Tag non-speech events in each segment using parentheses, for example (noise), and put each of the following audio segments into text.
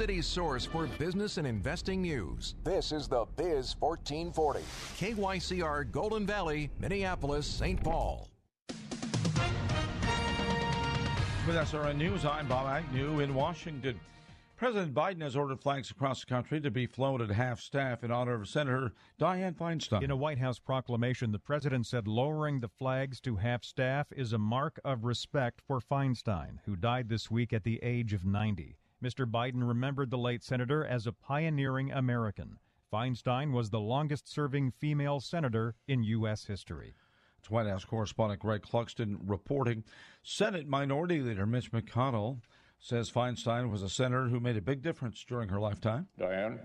City's source for business and investing news. This is the Biz 1440. KYCR Golden Valley, Minneapolis, St. Paul. With SRN News, I'm Bob Agnew in Washington. President Biden has ordered flags across the country to be flown at half staff in honor of Senator Dianne Feinstein. In a White House proclamation, the president said lowering the flags to half staff is a mark of respect for Feinstein, who died this week at the age of 90. Mr. Biden remembered the late senator as a pioneering American. Feinstein was the longest serving female senator in U.S. history. It's White House correspondent Greg Clugston reporting. Senate Minority Leader Mitch McConnell says Feinstein was a senator who made a big difference during her lifetime. Dianne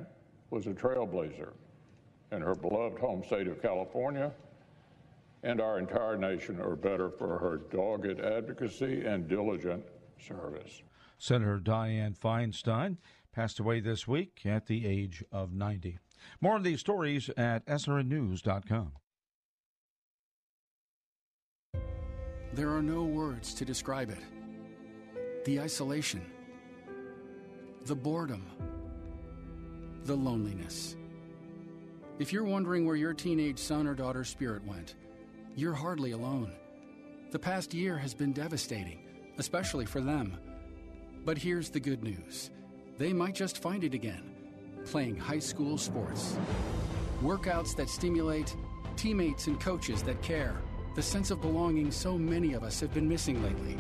was a trailblazer in her beloved home state of California, and our entire nation are better for her dogged advocacy and diligent service. Senator Dianne Feinstein passed away this week at the age of 90. More on these stories at srnnews.com. There are no words to describe it the isolation, the boredom, the loneliness. If you're wondering where your teenage son or daughter's spirit went, you're hardly alone. The past year has been devastating, especially for them. But here's the good news they might just find it again playing high school sports. Workouts that stimulate, teammates and coaches that care, the sense of belonging so many of us have been missing lately.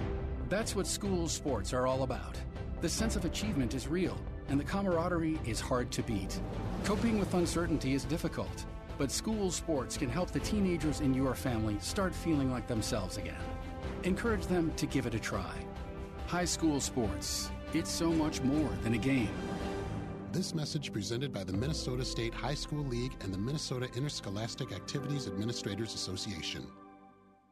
That's what school sports are all about. The sense of achievement is real, and the camaraderie is hard to beat. Coping with uncertainty is difficult, but school sports can help the teenagers in your family start feeling like themselves again. Encourage them to give it a try. High school sports, it's so much more than a game. This message presented by the Minnesota State High School League and the Minnesota Interscholastic Activities Administrators Association.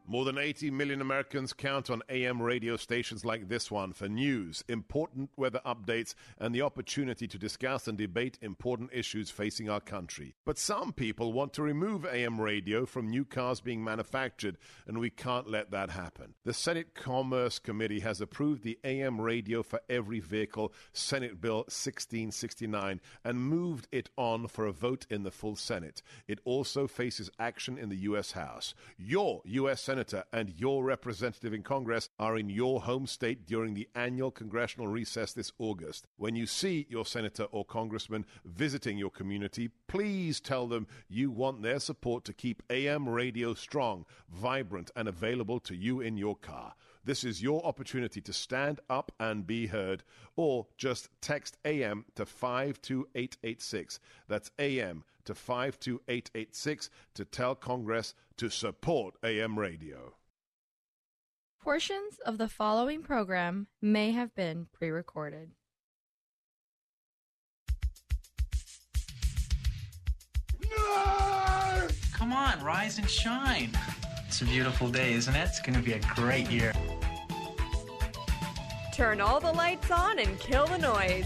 More than 80 million Americans count on AM radio stations like this one for news, important weather updates, and the opportunity to discuss and debate important issues facing our country. But some people want to remove AM radio from new cars being manufactured, and we can't let that happen. The Senate Commerce Committee has approved the AM radio for every vehicle, Senate Bill 1669, and moved it on for a vote in the full Senate. It also faces action in the U.S. House. Your U.S. Senator and your representative in Congress are in your home state during the annual congressional recess this August. When you see your senator or congressman visiting your community, please tell them you want their support to keep AM radio strong, vibrant, and available to you in your car. This is your opportunity to stand up and be heard, or just text AM to 52886. That's AM to 52886 to tell Congress to support AM radio. Portions of the following program may have been pre recorded. Come on, rise and shine. It's a beautiful day, isn't it? It's going to be a great year. Turn all the lights on and kill the noise.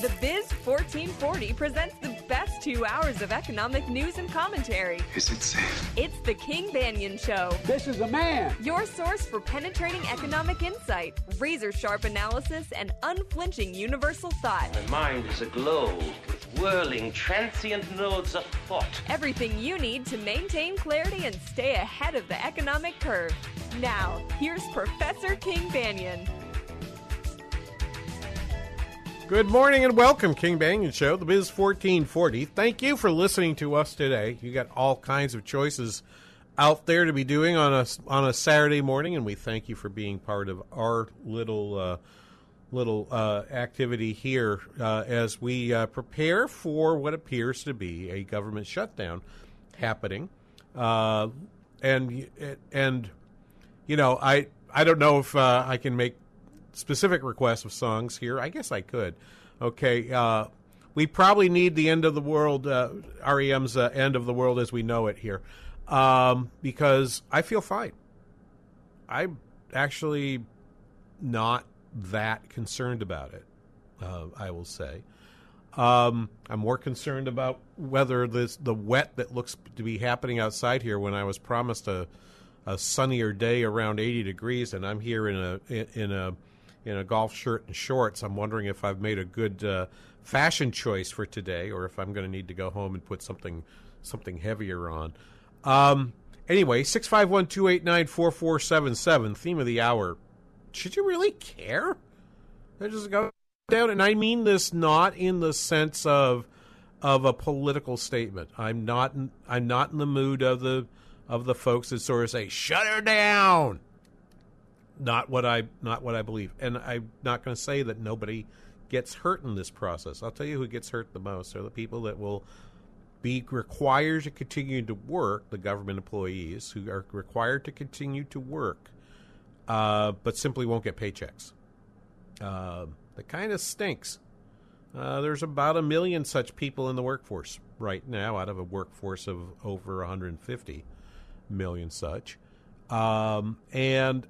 The Biz 1440 presents the best two hours of economic news and commentary. Is it safe? It's the King Banaian Show. This is a man. Your source for penetrating economic insight, razor sharp analysis, and unflinching universal thought. My mind is aglow with whirling, transient nodes of thought. Everything you need to maintain clarity and stay ahead of the economic curve. Now, here's Professor King Banaian. Good morning and welcome, King Banaian Show, the Biz 1440. Thank you for listening to us today. You got all kinds of choices out there to be doing on a on a Saturday morning, and we thank you for being part of our little uh, little uh, activity here uh, as we uh, prepare for what appears to be a government shutdown happening. Uh, and and you know, I I don't know if uh, I can make specific requests of songs here. I guess I could. Okay. Uh, we probably need the end of the world, uh, REM's uh, end of the world as we know it here, um, because I feel fine. I'm actually not that concerned about it, uh, I will say. Um, I'm more concerned about whether this the wet that looks to be happening outside here when I was promised a, a sunnier day around 80 degrees, and I'm here in a in a in a golf shirt and shorts. I'm wondering if I've made a good uh, fashion choice for today, or if I'm going to need to go home and put something something heavier on. Um, anyway, six five one two eight nine four four seven seven. Theme of the hour. Should you really care? I just go down, and I mean this not in the sense of of a political statement. I'm not. In, I'm not in the mood of the of the folks that sort of say "shut her down." Not what I not what I believe, and I'm not going to say that nobody gets hurt in this process. I'll tell you who gets hurt the most are the people that will be required to continue to work. The government employees who are required to continue to work, uh, but simply won't get paychecks. Uh, that kind of stinks. Uh, there's about a million such people in the workforce right now, out of a workforce of over 150 million such. Um, and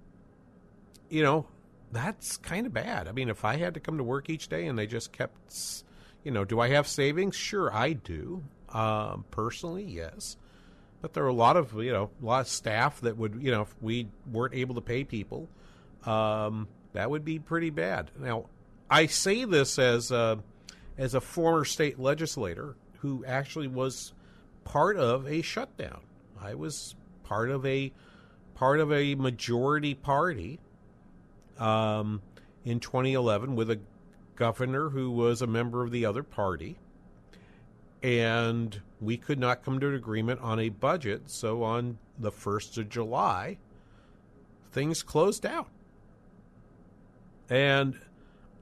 you know, that's kind of bad. I mean, if I had to come to work each day and they just kept, you know, do I have savings? Sure, I do. Um, personally, yes. But there are a lot of, you know, a lot of staff that would, you know, if we weren't able to pay people, um, that would be pretty bad. Now, I say this as a, as a former state legislator who actually was part of a shutdown. I was part of a part of a majority party um, in 2011 with a governor who was a member of the other party. And we could not come to an agreement on a budget. So on the 1st of July, things closed out. And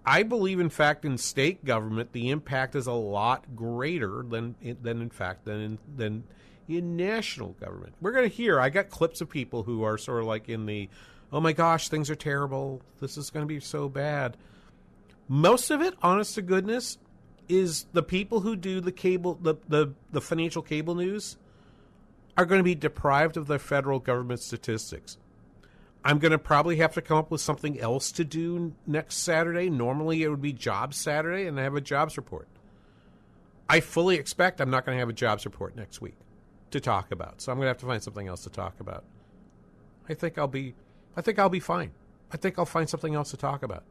I believe, in fact, in state government, the impact is a lot greater than than in fact than in, than in national government. We're going to hear. I got clips of people who are sort of like in the oh my gosh, things are terrible. This is going to be so bad. Most of it, honest to goodness, is the people who do the cable, the, the, the financial cable news are going to be deprived of their federal government statistics. I'm going to probably have to come up with something else to do next Saturday. Normally it would be Jobs Saturday, and I have a jobs report. I fully expect I'm not going to have a jobs report next week to talk about. So I'm going to have to find something else to talk about. I think I'll be I think I'll be fine. I think I'll find something else to talk about.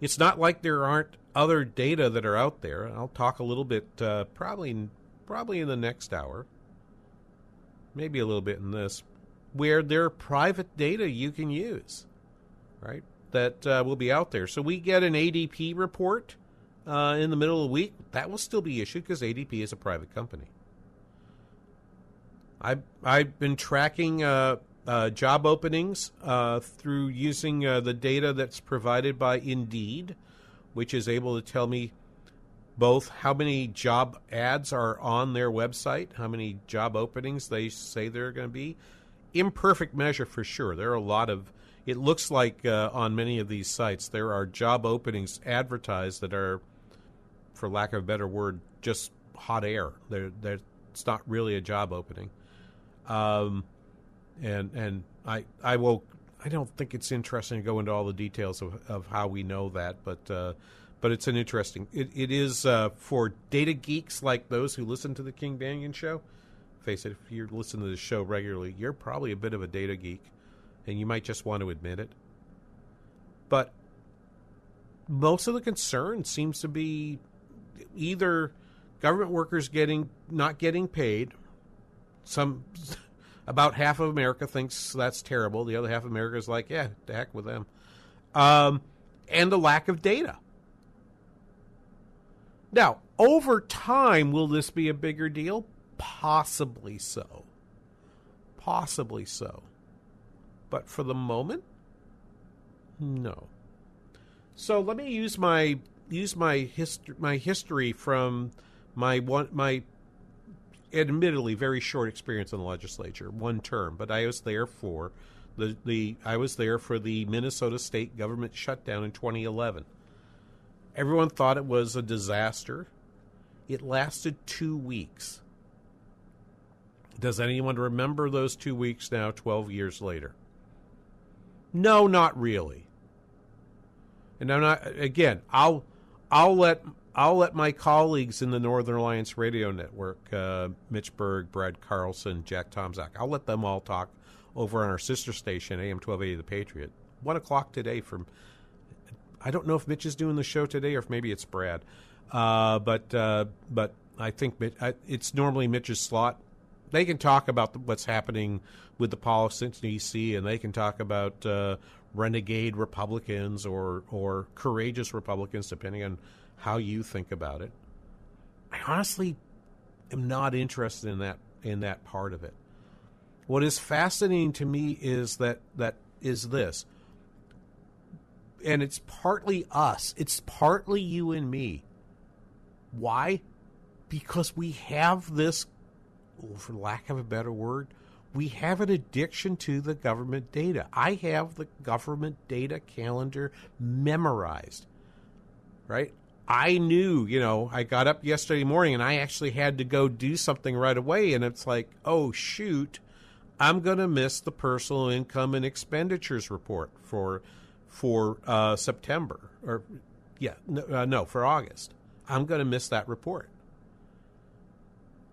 It's not like there aren't other data that are out there. I'll talk a little bit, uh, probably, probably in the next hour, maybe a little bit in this, where there are private data you can use, right? That uh, will be out there. So we get an ADP report uh, in the middle of the week. That will still be issued because ADP is a private company. I've I've been tracking uh, uh, job openings uh, through using uh, the data that's provided by Indeed, which is able to tell me both how many job ads are on their website, how many job openings they say there are going to be. Imperfect measure for sure. There are a lot of. It looks like uh, on many of these sites there are job openings advertised that are, for lack of a better word, just hot air. They're, they're, it's not really a job opening. Um, and and I I will I don't think it's interesting to go into all the details of, of how we know that, but uh, but it's an interesting. It, it is uh, for data geeks like those who listen to the King Banaian show. Face it, if you listen to the show regularly, you're probably a bit of a data geek, and you might just want to admit it. But most of the concern seems to be either government workers getting not getting paid, some about half of America thinks that's terrible. The other half of America is like, yeah, to heck with them. Um, and the lack of data. Now, over time, will this be a bigger deal? Possibly so. Possibly so. But for the moment, no. So let me use my use my history my history from my one my admittedly very short experience in the legislature, one term, but I was there for the, the I was there for the Minnesota state government shutdown in 2011. Everyone thought it was a disaster. It lasted 2 weeks. Does anyone remember those 2 weeks now 12 years later? No, not really. And I'm not again, I'll I'll let I'll let my colleagues in the Northern Alliance Radio Network, uh, Mitch Berg, Brad Carlson, Jack Tomczak, I'll let them all talk over on our sister station, AM 1280 The Patriot. one o'clock today from. I don't know if Mitch is doing the show today or if maybe it's Brad, uh, but uh, but I think Mitch, I, it's normally Mitch's slot. They can talk about the, what's happening with the politics in D.C. and they can talk about uh, renegade Republicans or or courageous Republicans, depending on how you think about it. I honestly am not interested in that in that part of it. What is fascinating to me is that that is this. And it's partly us. It's partly you and me. Why? Because we have this for lack of a better word, we have an addiction to the government data. I have the government data calendar memorized. Right? I knew, you know, I got up yesterday morning and I actually had to go do something right away and it's like, "Oh shoot, I'm going to miss the personal income and expenditures report for for uh, September or yeah, no, uh, no, for August. I'm going to miss that report."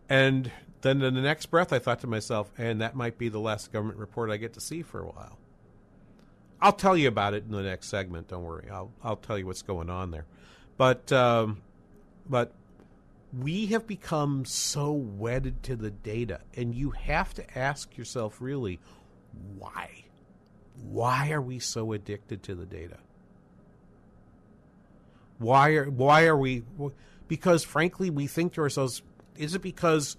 And then in the next breath, I thought to myself, and that might be the last government report I get to see for a while. I'll tell you about it in the next segment. Don't worry. I'll I'll tell you what's going on there. But um, but we have become so wedded to the data, and you have to ask yourself really, why? Why are we so addicted to the data? Why are why are we? Because frankly, we think to ourselves, is it because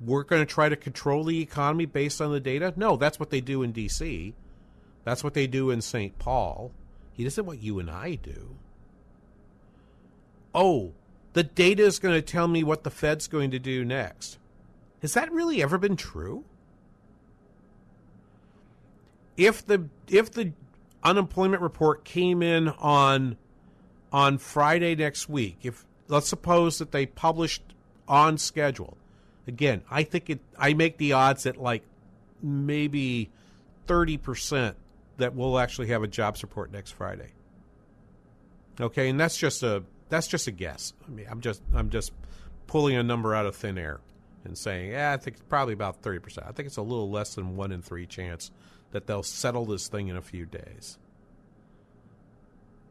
we're going to try to control the economy based on the data? No, that's what they do in D.C. That's what they do in St. Paul. He doesn't what you and I do. Oh, the data is going to tell me what the Fed's going to do next. Has that really ever been true? If the if the unemployment report came in on on Friday next week, if let's suppose that they published on schedule, Again, I think it. I make the odds at like maybe thirty percent that we'll actually have a jobs report next Friday. Okay, and that's just a that's just a guess. I mean, I'm just I'm just pulling a number out of thin air and saying, yeah, I think it's probably about thirty percent. I think it's a little less than one in three chance that they'll settle this thing in a few days.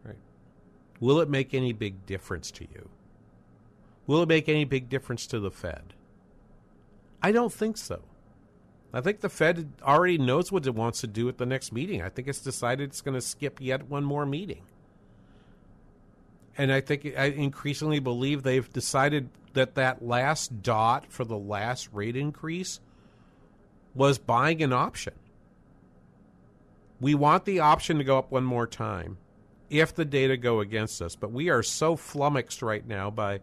Right? Will it make any big difference to you? Will it make any big difference to the Fed? I don't think so. I think the Fed already knows what it wants to do at the next meeting. I think it's decided it's going to skip yet one more meeting. And I think I increasingly believe they've decided that that last dot for the last rate increase was buying an option. We want the option to go up one more time if the data go against us, but we are so flummoxed right now by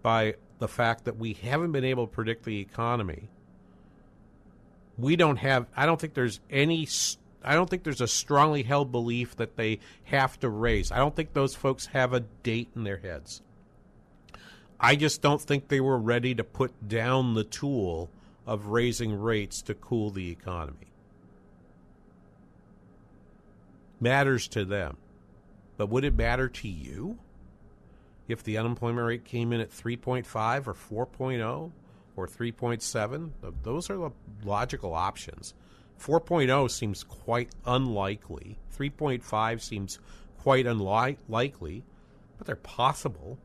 by the fact that we haven't been able to predict the economy. We don't have, I don't think there's any, I don't think there's a strongly held belief that they have to raise. I don't think those folks have a date in their heads. I just don't think they were ready to put down the tool of raising rates to cool the economy. Matters to them. But would it matter to you? if the unemployment rate came in at 3.5 or 4.0 or 3.7. Those are the logical options. 4.0 seems quite unlikely. 3.5 seems quite unlikely, but they're possible.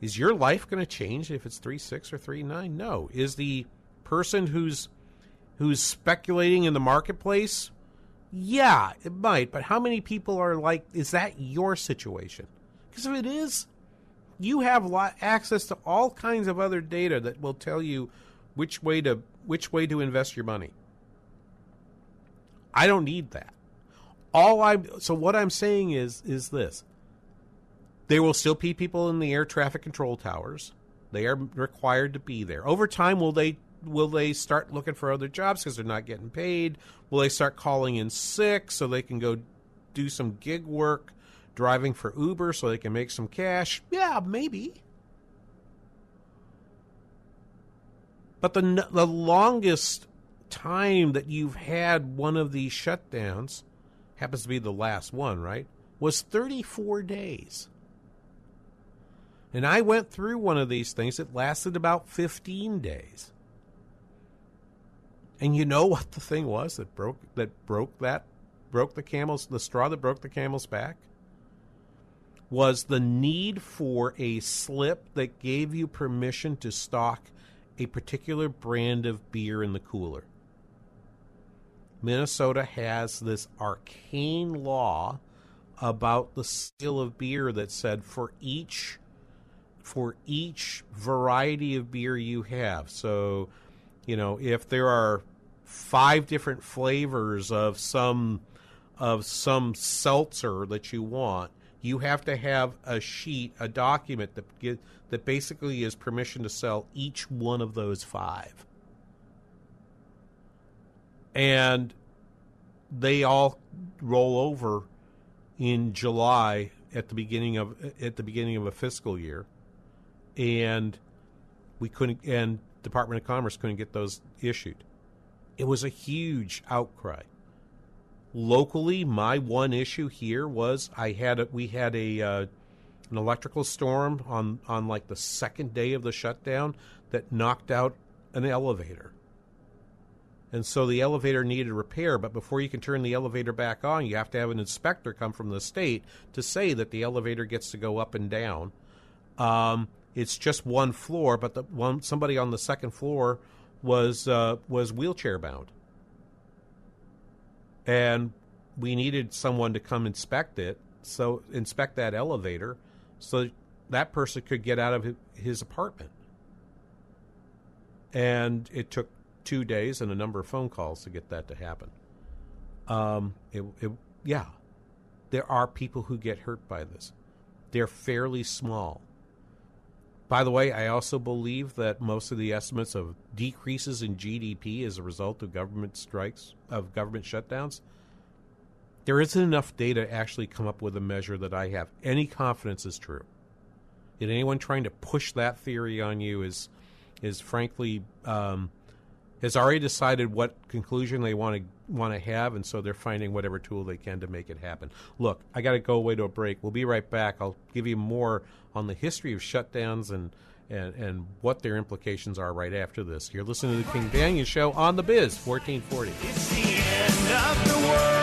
Is your life going to change if it's 3.6 or 3.9? No. Is the person who's who's speculating in the marketplace yeah, it might, but how many people are like, is that your situation? Because if it is, you have access to all kinds of other data that will tell you which way to which way to invest your money. I don't need that. All I so what I'm saying is is this. There will still be people in the air traffic control towers. They are required to be there. Over time, will they will they start looking for other jobs because they're not getting paid? Will they start calling in sick so they can go do some gig work, driving for Uber so they can make some cash? Yeah, maybe. But the the longest time that you've had one of these shutdowns happens to be the last one, right? Was 34 days. And I went through one of these things It lasted about 15 days. And you know (laughs) what the thing was that broke that broke that broke the camel's the straw that broke the camel's back was the need for a slip that gave you permission to stock a particular brand of beer in the cooler. Minnesota has this arcane law about the sale of beer that said for each for each variety of beer you have. So, you know, if there are five different flavors of some of some seltzer that you want, you have to have a sheet, a document that get, that basically is permission to sell each one of those five. And they all roll over in July at the beginning of at the beginning of a fiscal year, and we couldn't and Department of Commerce couldn't get those issued. It was a huge outcry. Locally, my one issue here was I had a, we had a uh, an electrical storm on on like the second day of the shutdown that knocked out an elevator. And so the elevator needed repair, but before you can turn the elevator back on, you have to have an inspector come from the state to say that the elevator gets to go up and down. Um, it's just one floor, but the one somebody on the second floor was uh, was wheelchair bound, and we needed someone to come inspect it. So inspect that elevator, so that person could get out of his apartment. And it took two days and a number of phone calls to get that to happen. Um, it, it, yeah, there are people who get hurt by this. They're fairly small. By the way, I also believe that most of the estimates of decreases in GDP as a result of government strikes, of government shutdowns, there isn't enough data to actually come up with a measure that I have any confidence is true. And anyone trying to push that theory on you is, is frankly um, has already decided what conclusion they want to want to have, and so they're finding whatever tool they can to make it happen. Look, I got to go away to a break. We'll be right back. I'll give you more on the history of shutdowns and and, and what their implications are right after this. You're listening to the King Banaian Show on the Biz 1440.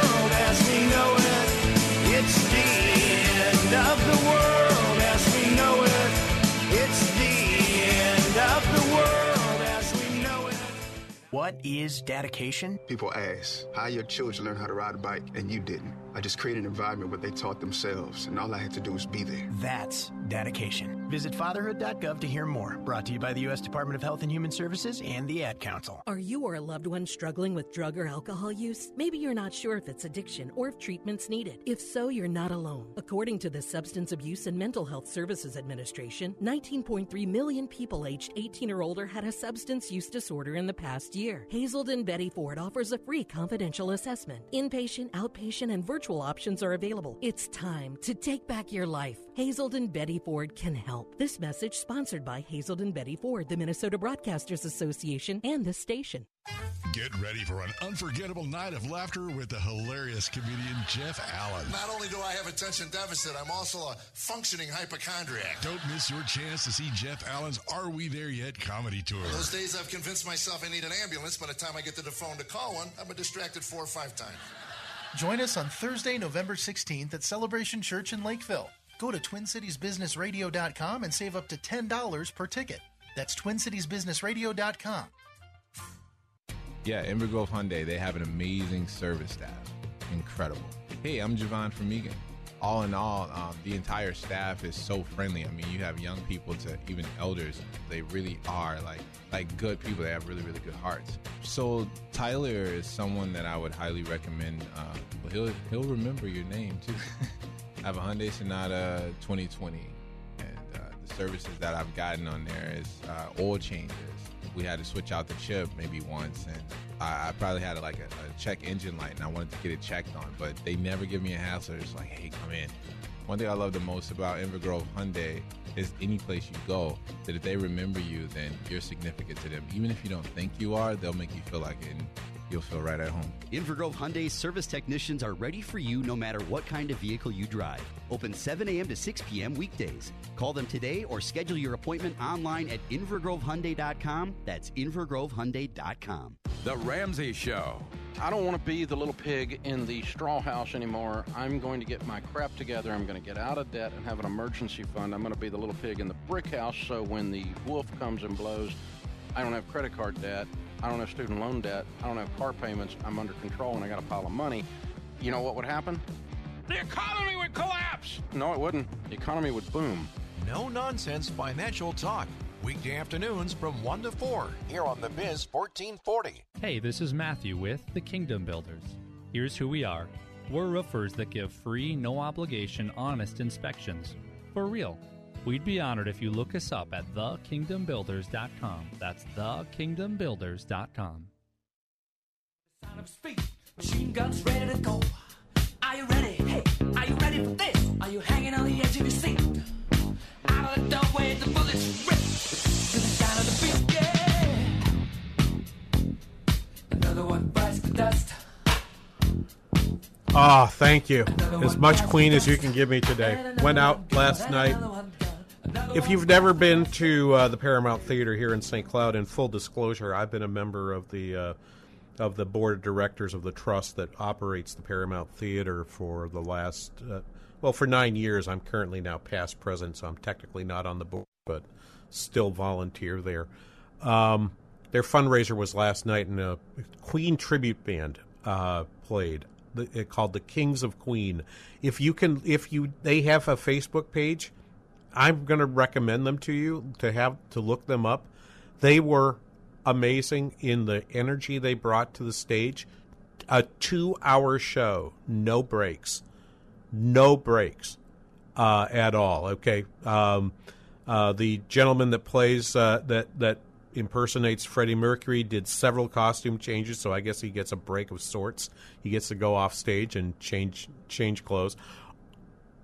What is dedication? People ask, how your children learn how to ride a bike and you didn't? I just created an environment where they taught themselves, and all I had to do was be there. That's dedication. Visit fatherhood.gov to hear more. Brought to you by the U.S. Department of Health and Human Services and the Ad Council. Are you or a loved one struggling with drug or alcohol use? Maybe you're not sure if it's addiction or if treatment's needed. If so, you're not alone. According to the Substance Abuse and Mental Health Services Administration, 19.3 million people aged 18 or older had a substance use disorder in the past year. Hazelden Betty Ford offers a free confidential assessment. Inpatient, outpatient, and virtual options are available. It's time to take back your life. Hazelden Betty Ford can help. This message sponsored by Hazelden Betty Ford, the Minnesota Broadcasters Association, and this station. Get ready for an unforgettable night of laughter with the hilarious comedian Jeff Allen. Not only do I have attention deficit, I'm also a functioning hypochondriac. Don't miss your chance to see Jeff Allen's Are We There Yet comedy tour. Those days I've convinced myself I need an ambulance. By the time I get to the phone to call one, I'm been distracted four or five times. Join us on Thursday, November 16th at Celebration Church in Lakeville. Go to TwinCitiesBusinessRadio.com and save up to $10 per ticket. That's TwinCitiesBusinessRadio.com. Yeah, Inver Grove Hyundai, they have an amazing service staff. Incredible. Hey, I'm Javon from Eagan. All in all, um, the entire staff is so friendly. I mean, you have young people to even elders. They really are like like good people. They have really really good hearts. So Tyler is someone that I would highly recommend. Uh, he'll he'll remember your name too. (laughs) I have a Hyundai Sonata 2020, and uh, the services that I've gotten on there is uh, oil changes. We had to switch out the chip maybe once, and I, I probably had like a, a, check engine light, and I wanted to get it checked on, but they never give me a hassle. It's like, hey, come in. One thing I love the most about Inver Grove Hyundai is any place you go, that if they remember you, then you're significant to them. Even if you don't think you are, they'll make you feel like it. You'll feel right at home. Invergrove Hyundai service technicians are ready for you no matter what kind of vehicle you drive. Open 7 a.m. to 6 p.m. weekdays. Call them today or schedule your appointment online at invergrovehyundai.com. That's invergrovehyundai.com. The Ramsey Show I don't want to be the little pig in the straw house anymore. I'm going to get my crap together. I'm going to get out of debt and have an emergency fund. I'm going to be the little pig in the brick house so when the wolf comes and blows, I don't have credit card debt. I don't have student loan debt. I don't have car payments. I'm under control and I got a pile of money. You know what would happen? The economy would collapse. No, it wouldn't. The economy would boom. No nonsense financial talk. Weekday afternoons from 1 to 4 here on The Biz 1440. Hey, this is Matthew with The Kingdom Builders. Here's who we are we're roofers that give free, no obligation, honest inspections. For real. We'd be honored if you look us up at thekingdombuilders.com. That's thekingdombuilders.com. Sign of speed, machine guns ready to go. Are you ready? Hey, are you ready for this? Are you hanging on the edge of your seat? Out of the doorway, the bullets rip to the sound of the beat. Yeah. Another one bites the dust. Ah, thank you. As much Queen as you can give me today. Went out last night. If you've never been to uh, the Paramount Theater here in St. Cloud, in full disclosure, I've been a member of the uh, of the board of directors of the trust that operates the Paramount Theater for the last uh, well for nine years. I'm currently now past president, so I'm technically not on the board, but still volunteer there. Um, their fundraiser was last night, and a Queen tribute band uh, played the, called the Kings of Queen. If you can, if you they have a Facebook page, I'm going to recommend them to you to have to look them up. They were amazing in the energy they brought to the stage. A two-hour show, no breaks, no breaks uh, at all. Okay, um, uh, the gentleman that plays uh, that that impersonates Freddie Mercury did several costume changes, so I guess he gets a break of sorts. He gets to go off stage and change change clothes.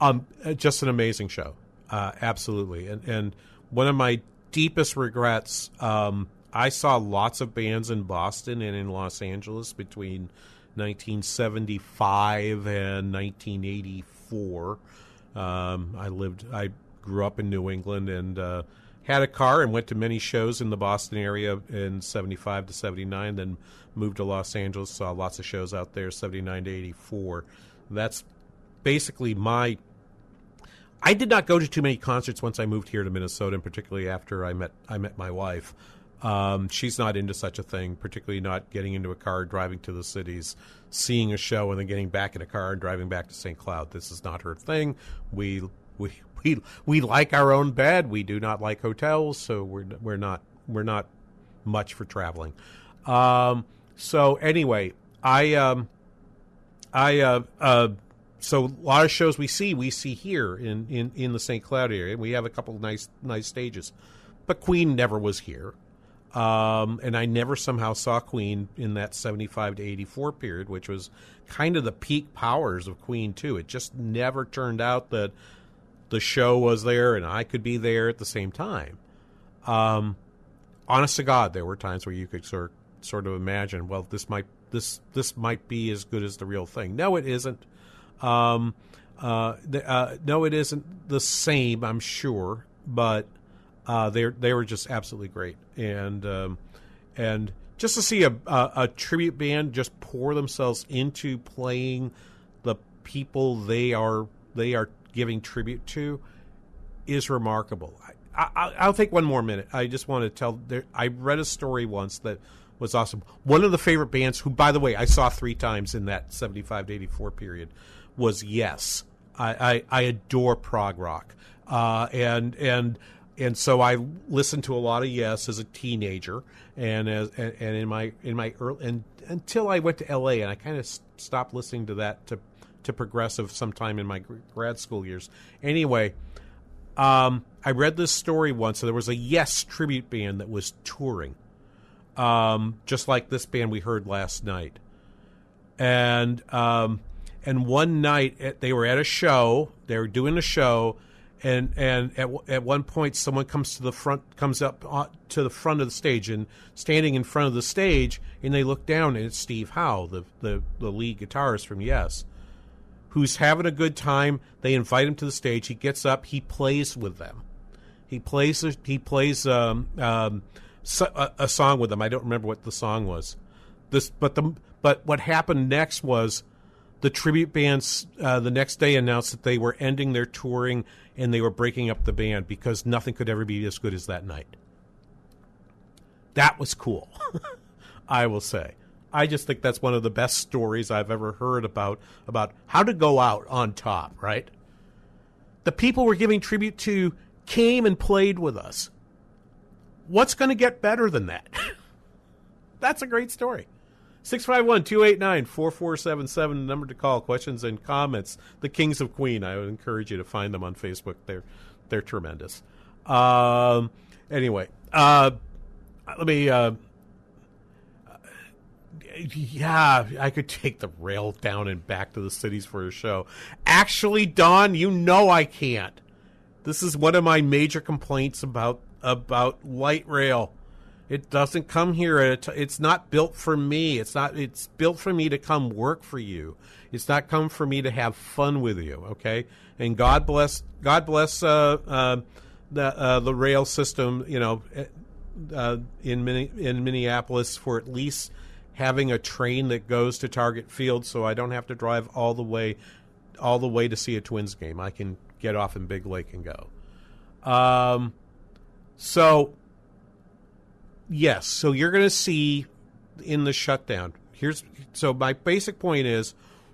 Um, just an amazing show, uh, absolutely. And and one of my deepest regrets. Um, I saw lots of bands in Boston and in Los Angeles between 1975 and 1984. Um, I lived, I grew up in New England and uh, had a car and went to many shows in the Boston area in 75 to 79, then moved to Los Angeles, saw lots of shows out there, 79 to 84. That's basically my. I did not go to too many concerts once I moved here to Minnesota, and particularly after I met I met my wife. Um, she's not into such a thing, particularly not getting into a car, driving to the cities, seeing a show, and then getting back in a car and driving back to St. Cloud. This is not her thing. We we (laughs) we we like our own bed. We do not like hotels, so we're we're not we're not much for traveling. Um, so anyway, I um, I uh, uh, so a lot of shows we see we see here in, in, in the St. Cloud area. We have a couple of nice nice stages, but Queen never was here. Um, and I never somehow saw Queen in that 75 to 84 period, which was kind of the peak powers of Queen, too. It just never turned out that the show was there and I could be there at the same time. Um, honest to God, there were times where you could sort sort of imagine, well, this might this this might be as good as the real thing. No, it isn't. Um, uh, the, uh, no, it isn't the same. I'm sure, but uh, they they were just absolutely great, and um, and just to see a, a, a tribute band just pour themselves into playing the people they are they are giving tribute to is remarkable. I, will take one more minute. I just want to tell. There, I read a story once that was awesome. One of the favorite bands, who by the way I saw three times in that seventy five to eighty four period, was Yes. I, I, I adore prog rock, uh, and and and so I listened to a lot of Yes as a teenager, and as and, and in my in my early and until I went to L.A. and I kind of stopped listening to that to to progressive sometime in my grad school years. Anyway, um, I read this story once. So there was a Yes tribute band that was touring, um, just like this band we heard last night, and um, and one night they were at a show. They were doing a show and and at, at one point someone comes to the front comes up uh, to the front of the stage and standing in front of the stage and they look down and it's Steve Howe the the, the lead guitarist from Yes who's having a good time. They invite him to the stage. He gets up. He plays with them. He plays he plays um, um, a, a song with them. I don't remember what the song was. This but the But what happened next was the tribute bands uh, the next day announced that they were ending their touring and they were breaking up the band because nothing could ever be as good as that night. That was cool, (laughs) I will say. I just think that's one of the best stories I've ever heard about about how to go out on top, right? The people we're giving tribute to came and played with us. What's going to get better than that? (laughs) that's a great story. 651 289 4477, the number to call. Questions and comments. The Kings of Queen. I would encourage you to find them on Facebook. They're, they're tremendous. Um, anyway, uh, let me. Uh, yeah, I could take the rail down and back to the cities for a show. Actually, Don, you know I can't. This is one of my major complaints about about light rail. It doesn't come here it's not built for me. It's not it's built for me to come work for you. It's not come for me to have fun with you, okay? And God bless God bless uh, uh, the uh, the rail system, you know, uh, in in Minneapolis for at least having a train that goes to Target Field so I don't have to drive all the way all the way to see a Twins game. I can get off in Big Lake and go. Um so yes, so you're going to see in the shutdown. Here's so my basic point is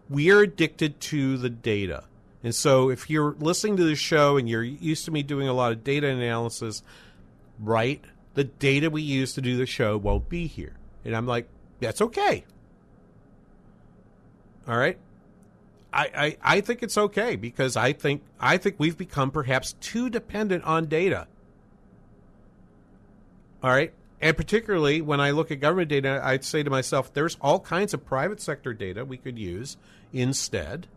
we are addicted to the data. And so if you're listening to the show and you're used to me doing a lot of data analysis, right? The data we use to do the show won't be here. And I'm like, that's okay. All right. I, I, I think it's okay because I think I think we've become perhaps too dependent on data. All right. And particularly when I look at government data, I'd say to myself, there's all kinds of private sector data we could use instead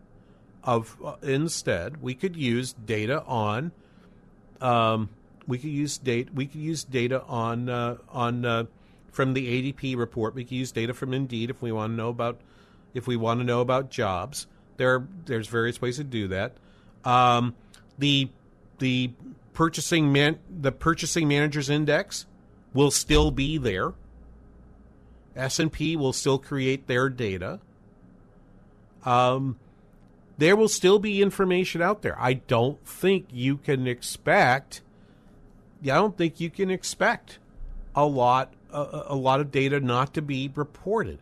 of uh, instead we could use data on um, we could use data we could use data on uh, on uh, from the ADP report. We could use data from Indeed if we want to know about if we want to know about jobs. There are, there's various ways to do that. Um, the the purchasing man the purchasing managers index will still be there. S&P will still create their data. Um, there will still be information out there. I don't think you can expect I don't think you can expect a lot a, a lot of data not to be reported.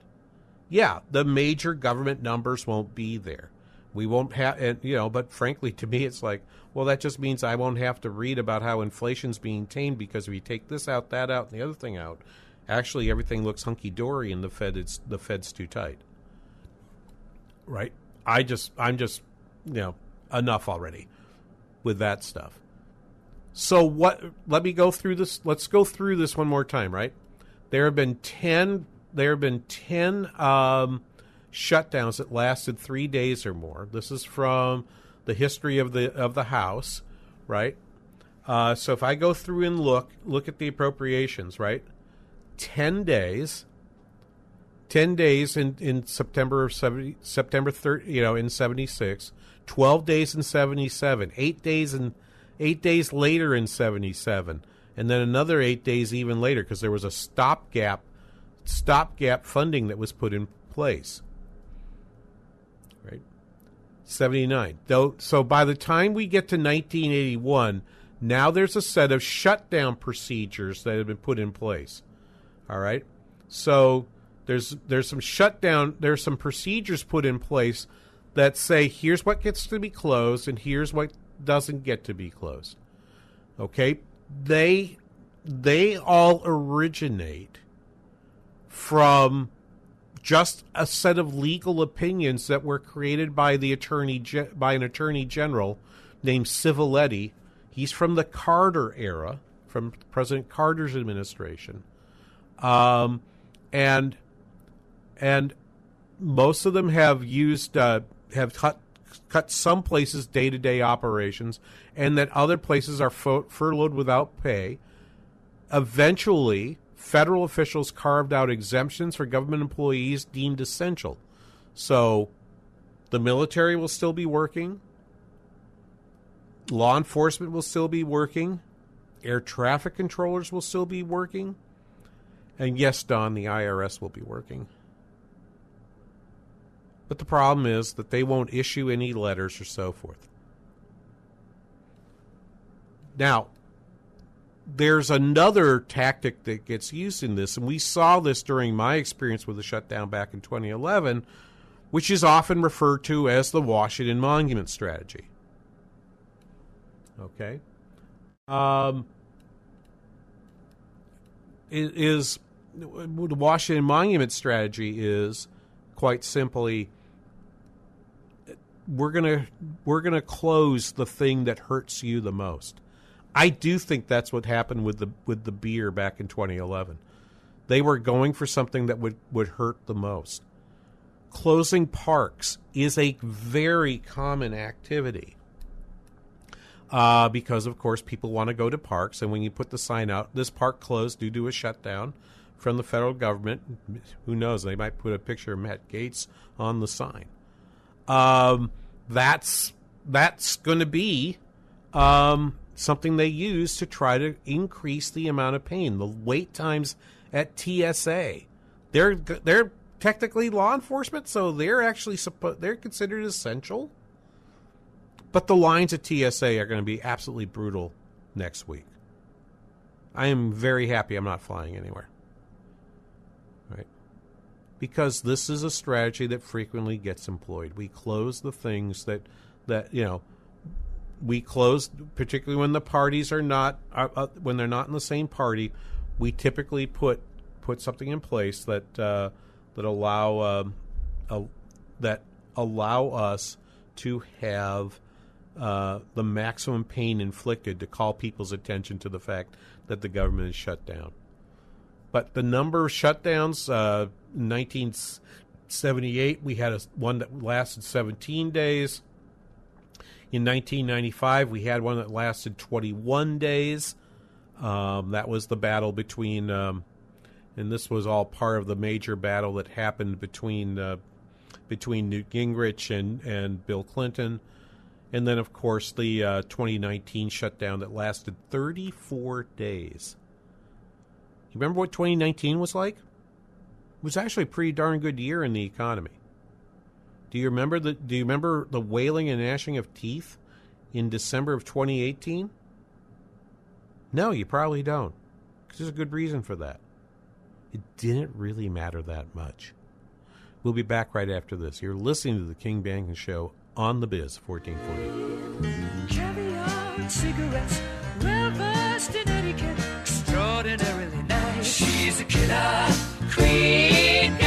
Yeah, the major government numbers won't be there. We won't have, and, you know, but frankly, to me, it's like, well, that just means I won't have to read about how inflation's being tamed because if you take this out, that out, and the other thing out, actually everything looks hunky dory, and the Fed is the Fed's too tight. Right? I just, I'm just, you know, enough already with that stuff. So what? Let me go through this. Let's go through this one more time. Right? There have been ten. There have been ten. Um, shutdowns that lasted three days or more. This is from the history of the of the House, right? Uh, so if I go through and look look at the appropriations, right? Ten days. Ten days in, in September of 70, September 30, you know, in seventy six. Twelve days in seventy seven. Eight days in eight days later in seventy seven, and then another eight days even later because there was a stopgap stopgap funding that was put in place. 79. Though, so by the time we get to 1981, now there's a set of shutdown procedures that have been put in place. All right. So there's there's some shutdown there's some procedures put in place that say here's what gets to be closed and here's what doesn't get to be closed. Okay? They they all originate from just a set of legal opinions that were created by the attorney by an attorney general named Civiletti. He's from the Carter era, from President Carter's administration, um, and and most of them have used uh, have cut cut some places day to day operations, and that other places are fur- furloughed without pay. Eventually, federal officials carved out exemptions for government employees deemed essential. So the military will still be working, law enforcement will still be working, air traffic controllers will still be working, and yes, Don, the IRS will be working. But the problem is that they won't issue any letters or so forth. Now, there's another tactic that gets used in this, and we saw this during my experience with the shutdown back in 2011, which is often referred to as the Washington Monument Strategy. Okay? Um, is the Washington Monument Strategy is quite simply we're gonna we're gonna close the thing that hurts you the most. I do think that's what happened with the with the beer back in 2011. They were going for something that would would hurt the most. Closing parks is a very common activity. Uh, because of course people want to go to parks, and when you put the sign out, this park closed due to a shutdown from the federal government. Who knows? They might put a picture of Matt Gaetz on the sign. Um, that's that's going to be um, something they use to try to increase the amount of pain. The wait times at TSA, they're they're technically law enforcement, so they're actually supposed they're considered essential. But the lines at TSA are going to be absolutely brutal next week. I am very happy I'm not flying anywhere. Right? Because this is a strategy that frequently gets employed. We close the things that that, you know, we close particularly when the parties are not uh, uh, when they're not in the same party, we typically put put something in place that uh, that allow a, that allow us to have uh, the maximum pain inflicted to call people's attention to the fact that the government is shut down. But the number of shutdowns, uh, 1978, we had a, one that lasted 17 days. In 1995, we had one that lasted 21 days. Um, that was the battle between, um, and this was all part of the major battle that happened between uh, between Newt Gingrich and, and Bill Clinton. And then, of course, the uh, 2019 shutdown that lasted 34 days. You remember what 2019 was like? It was actually a pretty darn good year in the economy. Do you remember the Do you remember the wailing and gnashing of teeth in December of 2018? No, you probably don't. Because there's a good reason for that. It didn't really matter that much. We'll be back right after this. You're listening to the King Banaian Show on the Biz 1440. Caviar cigarettes, well versed in etiquette, extraordinarily nice. She's a killer queen, got body gelatine.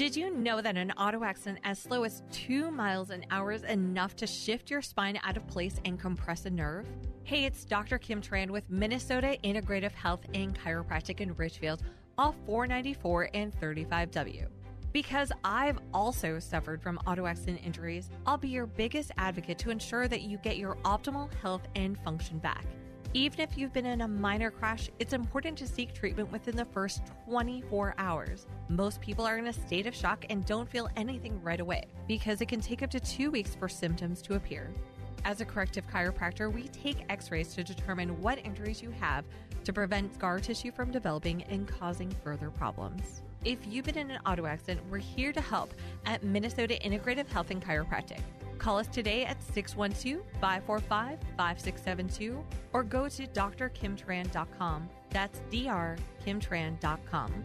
Did you know that an auto accident as slow as two miles an hour is enough to shift your spine out of place and compress a nerve? Hey, it's Dr. Kim Tran with Minnesota Integrative Health and Chiropractic in Richfield, off 494 and 35W. Because I've also suffered from auto accident injuries, I'll be your biggest advocate to ensure that you get your optimal health and function back. Even if you've been in a minor crash, it's important to seek treatment within the first 24 hours. Most people are in a state of shock and don't feel anything right away because it can take up to two weeks for symptoms to appear. As a corrective chiropractor, we take x rays to determine what injuries you have to prevent scar tissue from developing and causing further problems. If you've been in an auto accident, we're here to help at Minnesota Integrative Health and Chiropractic. Call us today at 612 545 5672 or go to drkimtran.com. That's drkimtran.com.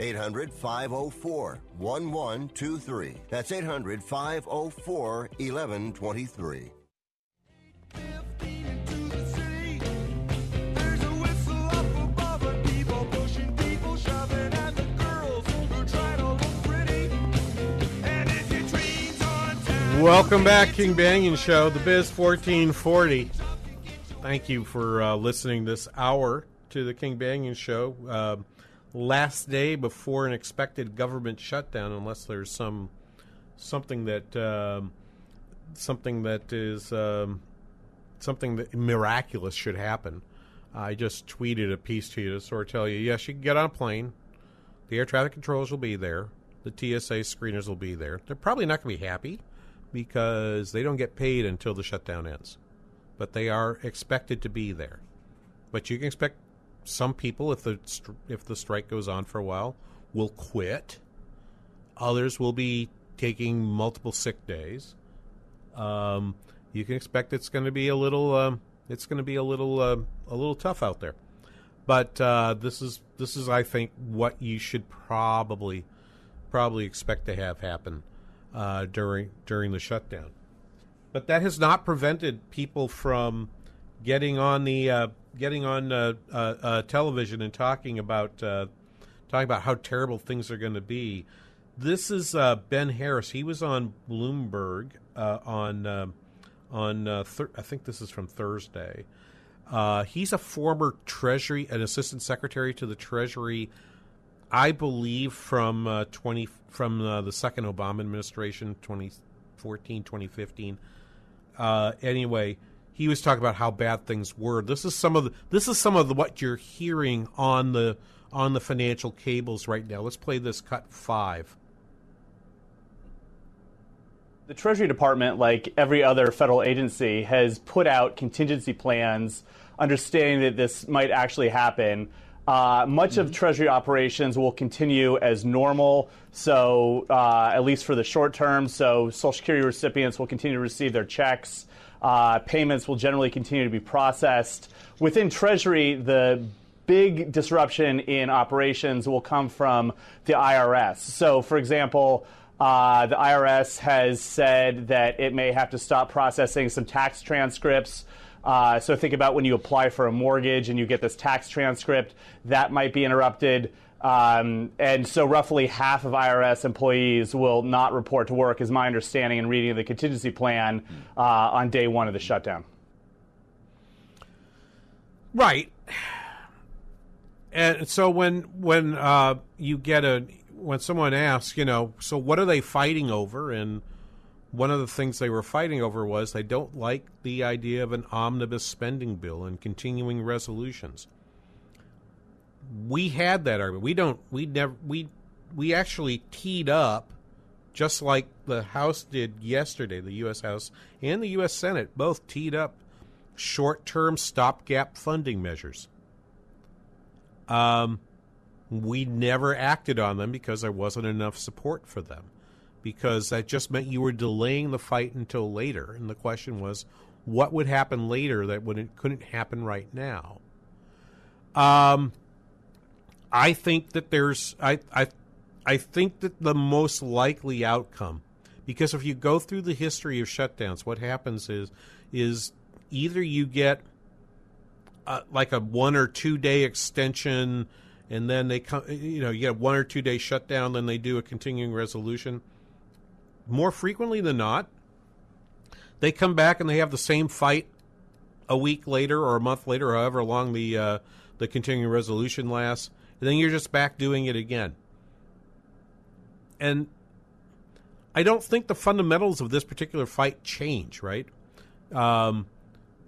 800 504 1123. That's 800 504 1123. Welcome back, King Banaian Show, the Biz 1440. Thank you for uh, listening this hour to the King Banaian Show. Uh, last day before an expected government shutdown, unless there's some something that um, something that is um, something that miraculous should happen. I just tweeted a piece to you to sort of tell you, yes, you can get on a plane. The air traffic controllers will be there. The TSA screeners will be there. They're probably not going to be happy because they don't get paid until the shutdown ends. But they are expected to be there. But you can expect some people, if the if the strike goes on for a while, will quit. Others will be taking multiple sick days. Um, you can expect it's going to be a little um, it's going to be a little uh, a little tough out there. But uh, this is this is I think what you should probably probably expect to have happen uh, during during the shutdown. But that has not prevented people from getting on the uh, getting on uh, uh, uh television and talking about talking about how terrible things are going to be. This is Ben Harris. He was on Bloomberg on on thir- I think this is from Thursday. he's a former Treasury, an assistant secretary to the Treasury I believe from uh, 20 from uh, the second Obama administration 2014 2015 uh, anyway he was talking about how bad things were this is some of the this is some of the, what you're hearing on the on the financial cables right now let's play this cut 5 the Treasury Department, like every other federal agency, has put out contingency plans, understanding that this might actually happen. Uh, much mm-hmm. of Treasury operations will continue as normal, so uh, at least for the short term. So Social Security recipients will continue to receive their checks. Uh, payments will generally continue to be processed. Within Treasury, the big disruption in operations will come from the IRS. So, for example, uh, the IRS has said that it may have to stop processing some tax transcripts uh, so think about when you apply for a mortgage and you get this tax transcript, that might be interrupted. Um, and so roughly half of IRS employees will not report to work, is my understanding and reading of the contingency plan uh, on day one of the shutdown. Right. And so when when uh, you get a when someone asks, you know, so what are they fighting over and one of the things they were fighting over was they don't like the idea of an omnibus spending bill and continuing resolutions. We had that argument. We don't. We never. We we actually teed up, just like the House did yesterday. The U.S. House and the U.S. Senate both teed up short-term stopgap funding measures. Um, we never acted on them because there wasn't enough support for them because that just meant you were delaying the fight until later. And the question was, what would happen later that wouldn't couldn't happen right now? Um, I think that there's I I I think that the most likely outcome, because if you go through the history of shutdowns, what happens is is either you get uh, like a one or two day extension, and then they come, you know, you get a one or two day shutdown, then they do a continuing resolution. More frequently than not, They come back and they have the same fight a week later or a month later, however long the uh, the continuing resolution lasts, then you're just back doing it again. And I don't think the fundamentals of this particular fight change, right? Um,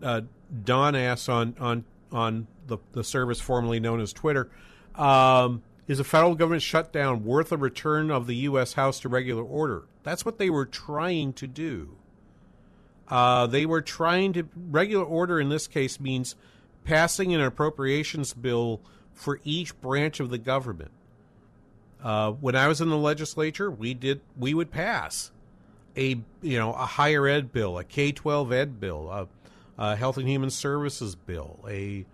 uh, Don asks on on on the the service formerly known as Twitter, um, is a federal government shutdown worth a return of the U.S. House to regular order? That's what they were trying to do. Uh, they were trying to regular order in this case means passing an appropriations bill for each branch of the government. Uh, when I was in the legislature, we did we would pass a you know a higher ed bill, a K twelve ed bill, a, a, health and human services bill, a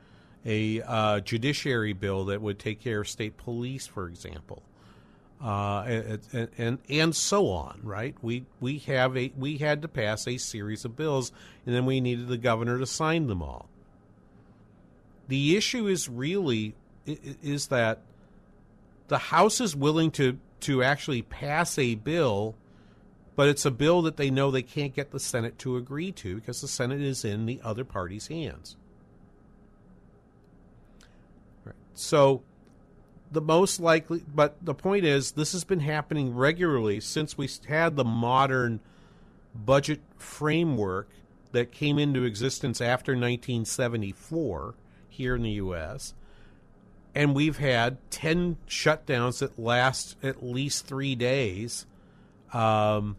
a uh, judiciary bill that would take care of state police, for example, uh, and, and and so on. Right? We we have a we had to pass a series of bills, and then we needed the governor to sign them all. The issue is really is that the House is willing to to actually pass a bill, but it's a bill that they know they can't get the Senate to agree to because the Senate is in the other party's hands. So the most likely but the point is this has been happening regularly since we had the modern budget framework that came into existence after 1974 here in the US and we've had 10 shutdowns that last at least three days. Um,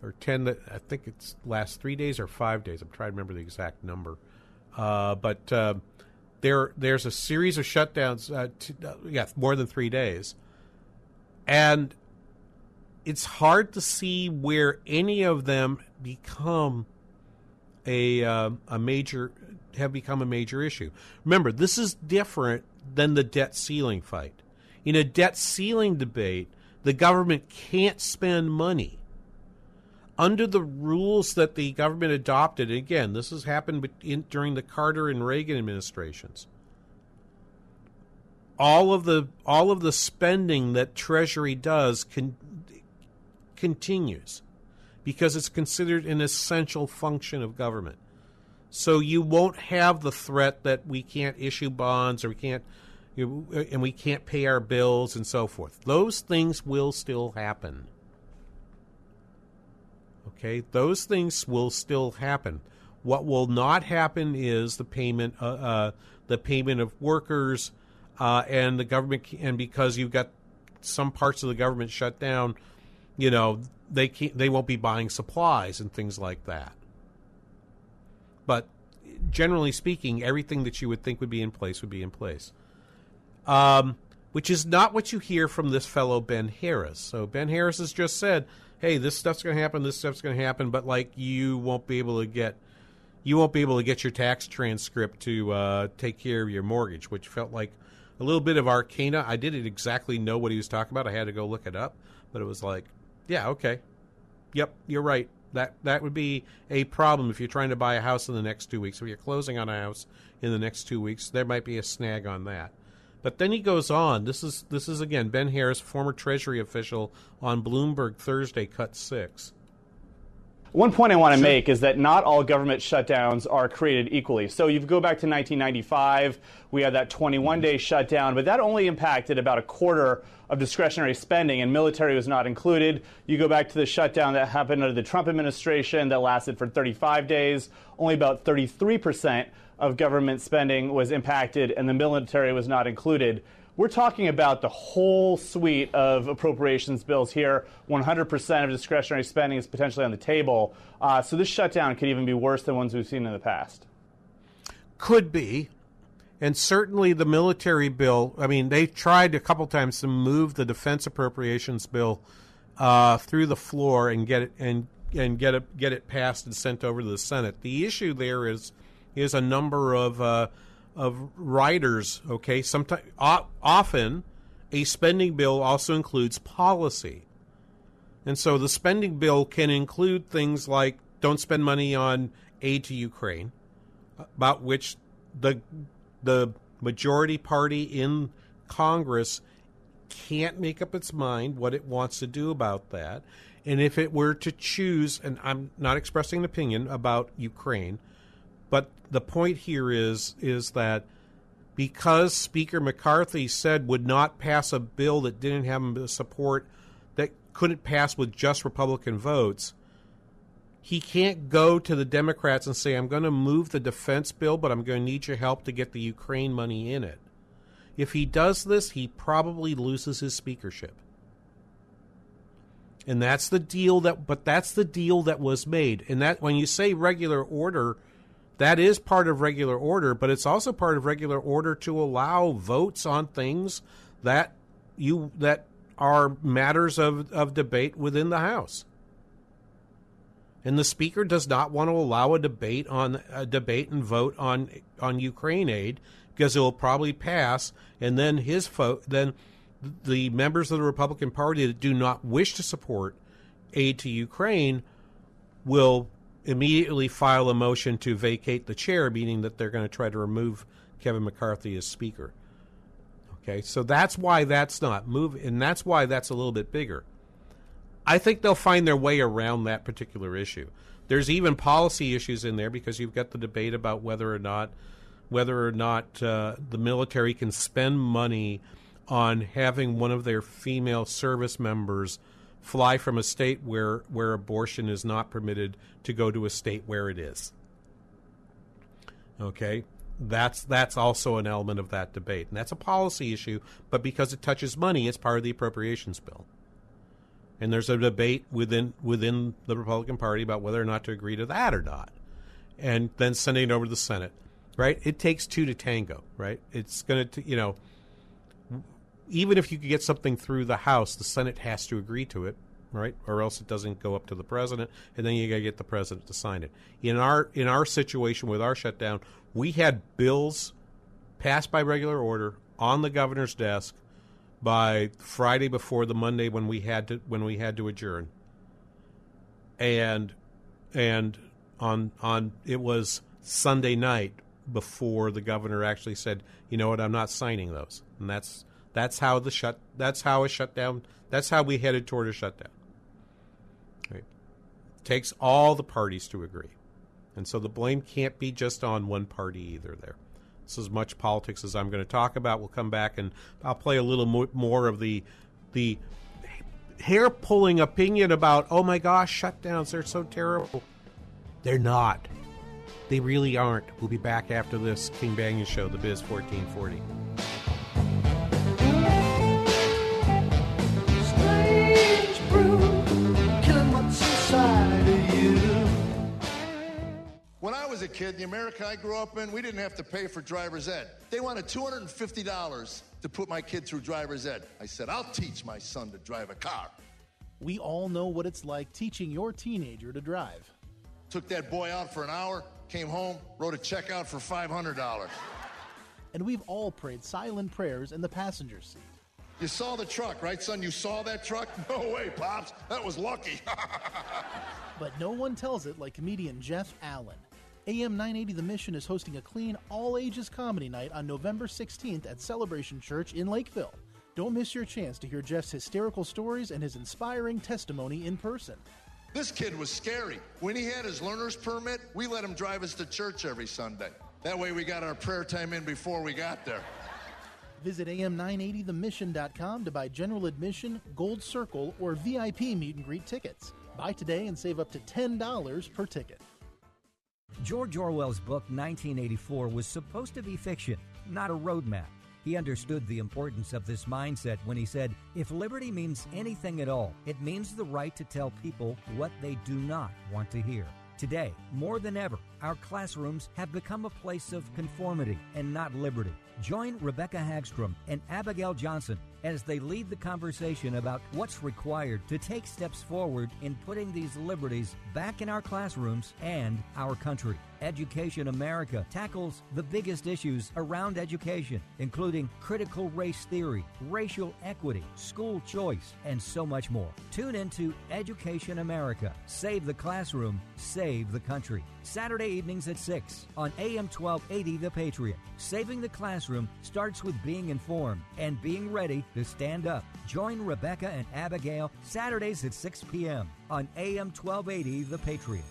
or 10 that i think it's last three days or five days. I'm trying to remember the exact number. Uh, but uh, there there's a series of shutdowns uh, uh, yeah more than three days. And it's hard to see where any of them become a uh, a major have become a major issue. Remember, this is different than the debt ceiling fight. In a debt ceiling debate, the government can't spend money. Under the rules that the government adopted, and again, this has happened in, during the Carter and Reagan administrations. All of the all of the spending that Treasury does con, continues because it's considered an essential function of government. So you won't have the threat that we can't issue bonds or we can't you and we can't pay our bills and so forth. Those things will still happen. Okay, those things will still happen. What will not happen is the payment, uh, uh, the payment of workers, uh, and the government. And because you've got some parts of the government shut down, you know they can't, they won't be buying supplies and things like that. But generally speaking, everything that you would think would be in place would be in place. Um, which is not what you hear from this fellow Ben Harris. So Ben Harris has just said, "Hey, this stuff's going to happen. This stuff's going to happen," but like you won't be able to get you won't be able to get your tax transcript to uh, take care of your mortgage, which felt like a little bit of arcana. I didn't exactly know what he was talking about. I had to go look it up, but it was like, yeah, okay, yep, you're right. That that would be a problem if you're trying to buy a house in the next two weeks. If you're closing on a house in the next two weeks, there might be a snag on that. But then he goes on. This is this is again Ben Harris, former Treasury official, on Bloomberg Thursday, cut six. One point I want to sure. make is that not all government shutdowns are created equally. So you go back to 1995, we had that 21 day shutdown, but that only impacted about a quarter of discretionary spending, and military was not included. You go back to the shutdown that happened under the Trump administration that lasted for 35 days, only about 33% of government spending was impacted, and the military was not included. We're talking about the whole suite of appropriations bills here. 100% of discretionary spending is potentially on the table. Uh, so this shutdown could even be worse than ones we've seen in the past. Could be. And certainly the military bill, I mean, they tried a couple times to move the defense appropriations bill uh, through the floor and get it and and get it get it passed and sent over to the Senate. The issue there is is a number of uh, of riders. Okay, sometimes often a spending bill also includes policy, and so the spending bill can include things like don't spend money on aid to Ukraine, about which the the majority party in Congress can't make up its mind what it wants to do about that. And if it were to choose, and I'm not expressing an opinion about Ukraine, but the point here is is that because Speaker McCarthy said would not pass a bill that didn't have support that couldn't pass with just Republican votes, he can't go to the Democrats and say, I'm going to move the defense bill, but I'm going to need your help to get the Ukraine money in it. If he does this, he probably loses his speakership. And that's the deal that but that's the deal that was made. And that when you say regular order, that is part of regular order, but it's also part of regular order to allow votes on things that you that are matters of, of debate within the House. And the speaker does not want to allow a debate on a debate and vote on on Ukraine aid because it will probably pass, and then his vote then the members of the Republican Party that do not wish to support aid to Ukraine will immediately file a motion to vacate the chair, meaning that they're going to try to remove Kevin McCarthy as Speaker. Okay, so that's why that's not move, and that's why that's a little bit bigger. I think they'll find their way around that particular issue. There's even policy issues in there because you've got the debate about whether or not whether or not uh, the military can spend money on having one of their female service members fly from a state where where abortion is not permitted to go to a state where it is. Okay? That's that's also an element of that debate. And that's a policy issue, but because it touches money, it's part of the appropriations bill. And there's a debate within within the Republican Party about whether or not to agree to that or not. And then sending it over to the Senate. Right? It takes two to tango, right? It's going to you know even if you could get something through the House, the Senate has to agree to it, right? Or else it doesn't go up to the president, and then you got to get the president to sign it. In our in our situation with our shutdown, we had bills passed by regular order on the governor's desk by Friday before the Monday when we had to when we had to adjourn. And and on on it was Sunday night before the governor actually said, "You know what? I'm not signing those." And that's that's how the shut. That's how a shutdown. That's how we headed toward a shutdown. Right. Takes all the parties to agree, and so the blame can't be just on one party either. There. Is as much politics as I'm going to talk about. We'll come back and I'll play a little more of the the hair pulling opinion about oh my gosh shutdowns they're so terrible. They're not. They really aren't. We'll be back after this King Banaian Show, The Biz 1440. Was a kid, the America I grew up in, we didn't have to pay for driver's ed. They wanted $250 to put my kid through driver's ed. I said, I'll teach my son to drive a car. We all know what it's like teaching your teenager to drive. Took that boy out for an hour, came home, wrote a check out for $500. And we've all prayed silent prayers in the passenger seat. You saw the truck, right, son? You saw that truck? (laughs) No way, Pops. That was lucky. (laughs) but no one tells it like comedian Jeff Allen. AM 980 The Mission is hosting a clean, all ages comedy night on November 16th at Celebration Church in Lakeville. Don't miss your chance to hear Jeff's hysterical stories and his inspiring testimony in person. This kid was scary. When he had his learner's permit, we let him drive us to church every Sunday. That way we got our prayer time in before we got there. Visit am980themission.com to buy general admission, gold circle, or VIP meet and greet tickets. Buy today and save up to $10 per ticket. George Orwell's book 1984 was supposed to be fiction, not a roadmap. He understood the importance of this mindset when he said, If liberty means anything at all, it means the right to tell people what they do not want to hear. Today, more than ever, our classrooms have become a place of conformity and not liberty. Join Rebecca Hagstrom and Abigail Johnson as they lead the conversation about what's required to take steps forward in putting these liberties back in our classrooms and our country. Education America tackles the biggest issues around education, including critical race theory, racial equity, school choice, and so much more. Tune into Education America. Save the classroom, save the country. Saturday evenings at 6 on AM 1280 The Patriot. Saving the classroom starts with being informed and being ready to stand up. Join Rebecca and Abigail Saturdays at 6 p.m. on AM 1280 The Patriot.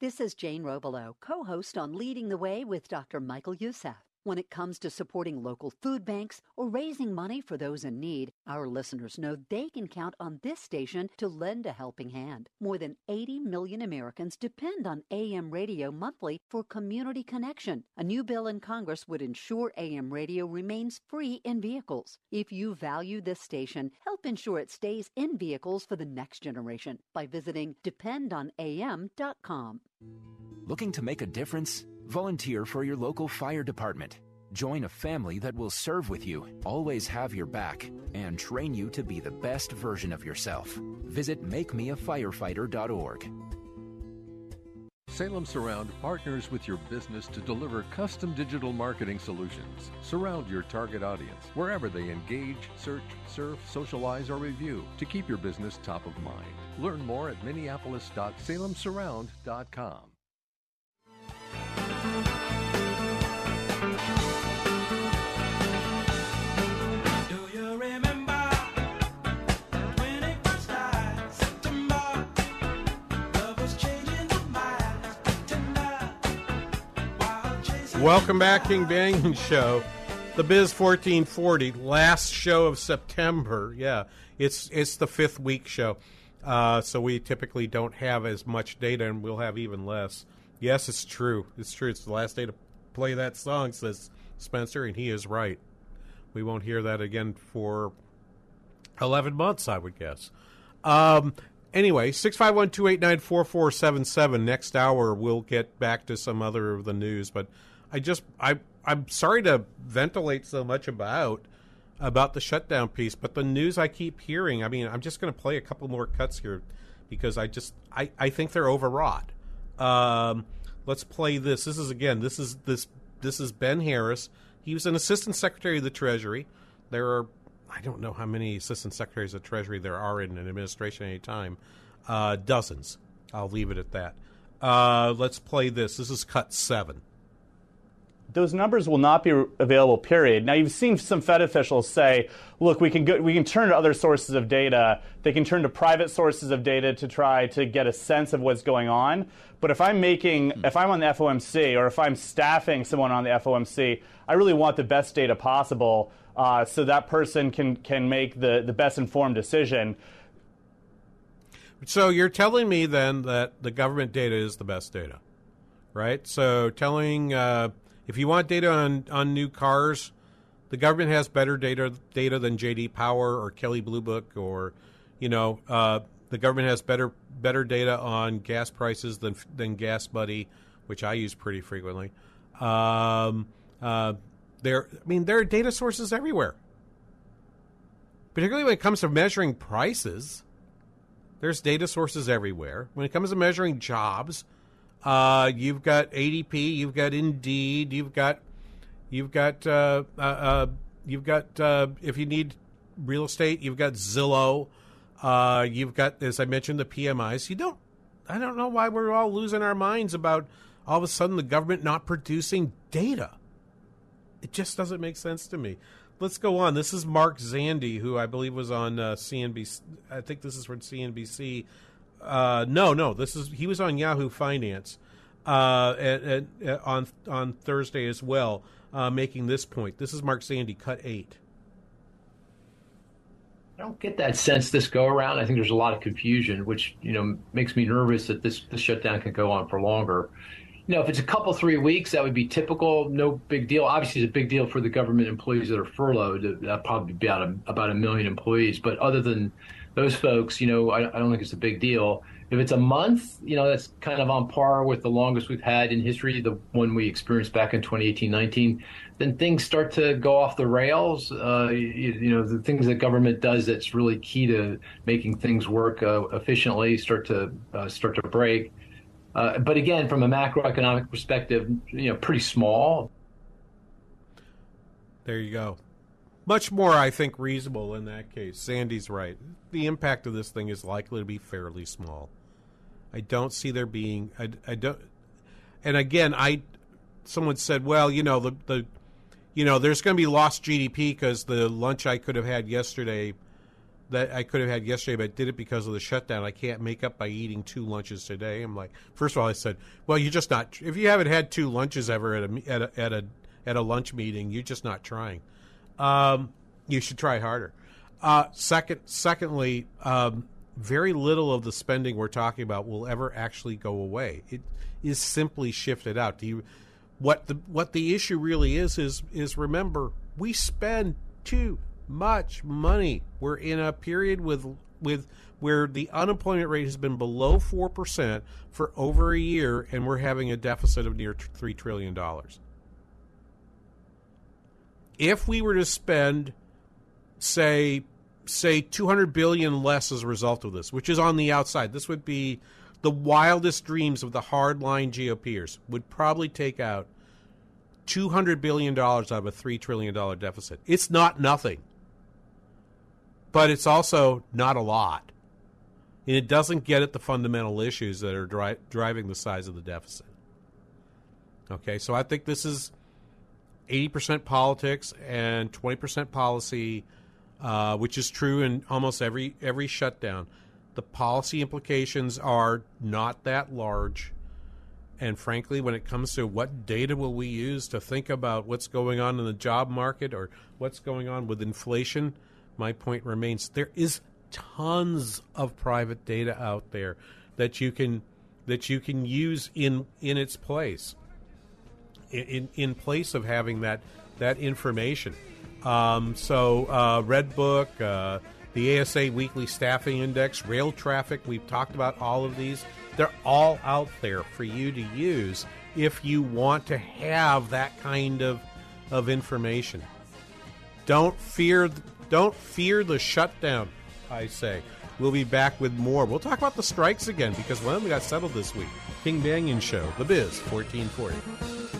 This is Jane Robelo, co host on Leading the Way with Dr. Michael Youssef. When it comes to supporting local food banks or raising money for those in need, our listeners know they can count on this station to lend a helping hand. More than 80 million Americans depend on AM radio monthly for community connection. A new bill in Congress would ensure AM radio remains free in vehicles. If you value this station, help ensure it stays in vehicles for the next generation by visiting dependonam.com. Looking to make a difference? Volunteer for your local fire department. Join a family that will serve with you, always have your back, and train you to be the best version of yourself. Visit makemeafirefighter.org. Salem Surround partners with your business to deliver custom digital marketing solutions. Surround your target audience wherever they engage, search, surf, socialize, or review to keep your business top of mind. Learn more at minneapolis.salemsurround.com. Welcome back, King Banaian Show, the Biz fourteen forty, last show of September. Yeah, it's it's the fifth week show, uh, so we typically don't have as much data, and we'll have even less. Yes, it's true. It's true. It's the last day to play that song, says Spencer, and he is right. We won't hear that again for eleven months, I would guess. Um, anyway, six five one two eight nine four four seven seven. Next hour, we'll get back to some other of the news, but. I just I I'm sorry to ventilate so much about about the shutdown piece, but the news I keep hearing. I mean, I'm just going to play a couple more cuts here because I just I I think they're overwrought. Um, let's play this. This is again. This is this this is Ben Harris. He was an assistant secretary of the Treasury. There are I don't know how many assistant secretaries of Treasury there are in an administration at any time. Uh, dozens. I'll leave it at that. Uh, let's play this. This is cut seven those numbers will not be available. Period. Now you've seen some Fed officials say, "Look, we can go, we can turn to other sources of data. They can turn to private sources of data to try to get a sense of what's going on." But if I'm making, if I'm on the FOMC or if I'm staffing someone on the FOMC, I really want the best data possible, uh, so that person can can make the the best informed decision. So you're telling me then that the government data is the best data, right? So telling uh, if you want data on, on new cars, the government has better data data than JD Power or Kelley Blue Book or, you know, uh, the government has better better data on gas prices than than Gas Buddy, which I use pretty frequently. Um, uh, there, I mean, there are data sources everywhere. Particularly when it comes to measuring prices, there's data sources everywhere. When it comes to measuring jobs, uh, you've got ADP, you've got Indeed, you've got you've got uh, uh, uh you've got uh, if you need real estate, you've got Zillow. Uh, you've got, as I mentioned, the PMIs. You don't. I don't know why we're all losing our minds about all of a sudden the government not producing data. It just doesn't make sense to me. Let's go on. This is Mark Zandi, who I believe was on CNBC. I think this is from CNBC uh, no, no. This is he was on Yahoo Finance uh, and, on on Thursday as well, uh, making this point. This is Mark Zandi, cut eight. I don't get that sense this go around. I think there's a lot of confusion, which you know makes me nervous that this this shutdown can go on for longer. You know, if it's a couple three weeks, that would be typical. No big deal. Obviously, it's a big deal for the government employees that are furloughed. That probably be about a, about a million employees. But other than those folks, you know, I, I don't think it's a big deal. If it's a month, you know, that's kind of on par with the longest we've had in history, the one we experienced back in 2018-19. Then things start to go off the rails. Uh, you, you, know, the things that government does that's really key to making things work uh, efficiently start to uh, start to break. Uh, but again, from a macroeconomic perspective, you know, pretty small. There you go. Much more, I think, reasonable in that case. Zandi's right. The impact of this thing is likely to be fairly small. I don't see there being. I, I don't. And again, I. Someone said, "Well, you know, the the, you know, there's going to be lost GDP because the lunch I could have had yesterday, that I could have had yesterday, but did it because of the shutdown. I can't make up by eating two lunches today." I'm like, first of all, I said, "Well, you're just not. If you haven't had two lunches ever at a at a at a, at a lunch meeting, you're just not trying." Um, you should try harder. Uh, second, secondly, um, very little of the spending we're talking about will ever actually go away. It is simply shifted out. Do you, what the what the issue really is is is remember we spend too much money. We're in a period with with where the unemployment rate has been below four percent for over a year, and we're having a deficit of near three trillion dollars if we were to spend say say 200 billion less as a result of this which is on the outside this would be the wildest dreams of the hardline GOPers would probably take out 200 billion dollars out of a 3 trillion dollar deficit. It's not nothing. But it's also not a lot. And it doesn't get at the fundamental issues that are dri- driving the size of the deficit. Okay so i think this is 80% politics and 20% policy, uh, which is true in almost every every shutdown. The policy implications are not that large. And frankly, when it comes to what data will we use to think about what's going on in the job market or what's going on with inflation, my point remains there is tons of private data out there that you can that you can use in in its place in in place of having that that information. Um, so uh, Red Book, uh, the ASA Weekly Staffing Index, rail traffic. We've talked about all of these. They're all out there for you to use if you want to have that kind of of information. Don't fear don't fear the shutdown. I say. We'll be back with more. We'll talk about the strikes again because one of them got settled this week. King Banaian Show, The Biz, 1440.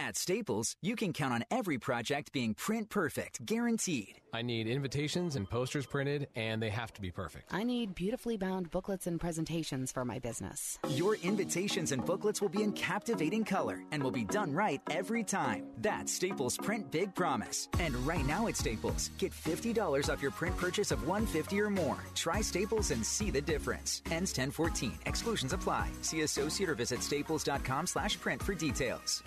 At Staples, you can count on every project being print perfect, guaranteed. I need invitations and posters printed, and they have to be perfect. I need beautifully bound booklets and presentations for my business. Your invitations and booklets will be in captivating color and will be done right every time. That's Staples Print Big Promise. And right now at Staples, get $50 off your print purchase of 150 or more. Try Staples and see the difference. Ends 1014. Exclusions apply. See associate or visit staples.com slash print for details.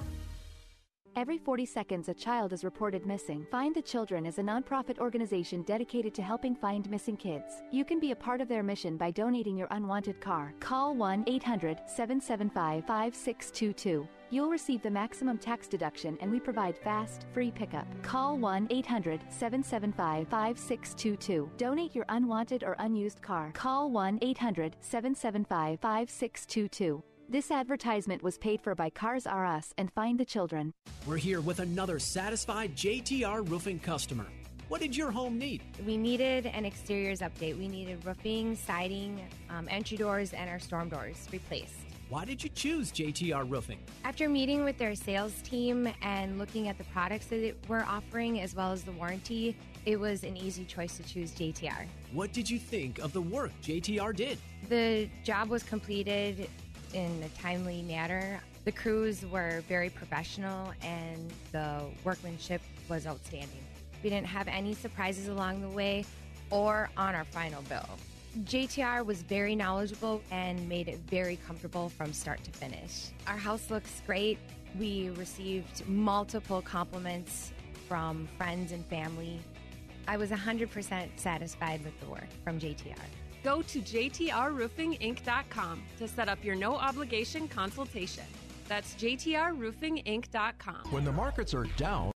Every 40 seconds, a child is reported missing. Find the Children is a nonprofit organization dedicated to helping find missing kids. You can be a part of their mission by donating your unwanted car. Call 1 800 775 5622. You'll receive the maximum tax deduction and we provide fast, free pickup. Call 1 800 775 5622. Donate your unwanted or unused car. Call 1 800 775 5622. This advertisement was paid for by Cars R Us and Find the Children. We're here with another satisfied JTR roofing customer. What did your home need? We needed an exteriors update. We needed roofing, siding, um, entry doors, and our storm doors replaced. Why did you choose JTR Roofing? After meeting with their sales team and looking at the products that we're offering as well as the warranty, it was an easy choice to choose JTR. What did you think of the work JTR did? The job was completed in a timely manner. The crews were very professional and the workmanship was outstanding. We didn't have any surprises along the way or on our final bill. JTR was very knowledgeable and made it very comfortable from start to finish. Our house looks great. We received multiple compliments from friends and family. I was 100% satisfied with the work from JTR. Go to jtrroofinginc.com to set up your no obligation consultation. That's jtrroofinginc.com. When the markets are down,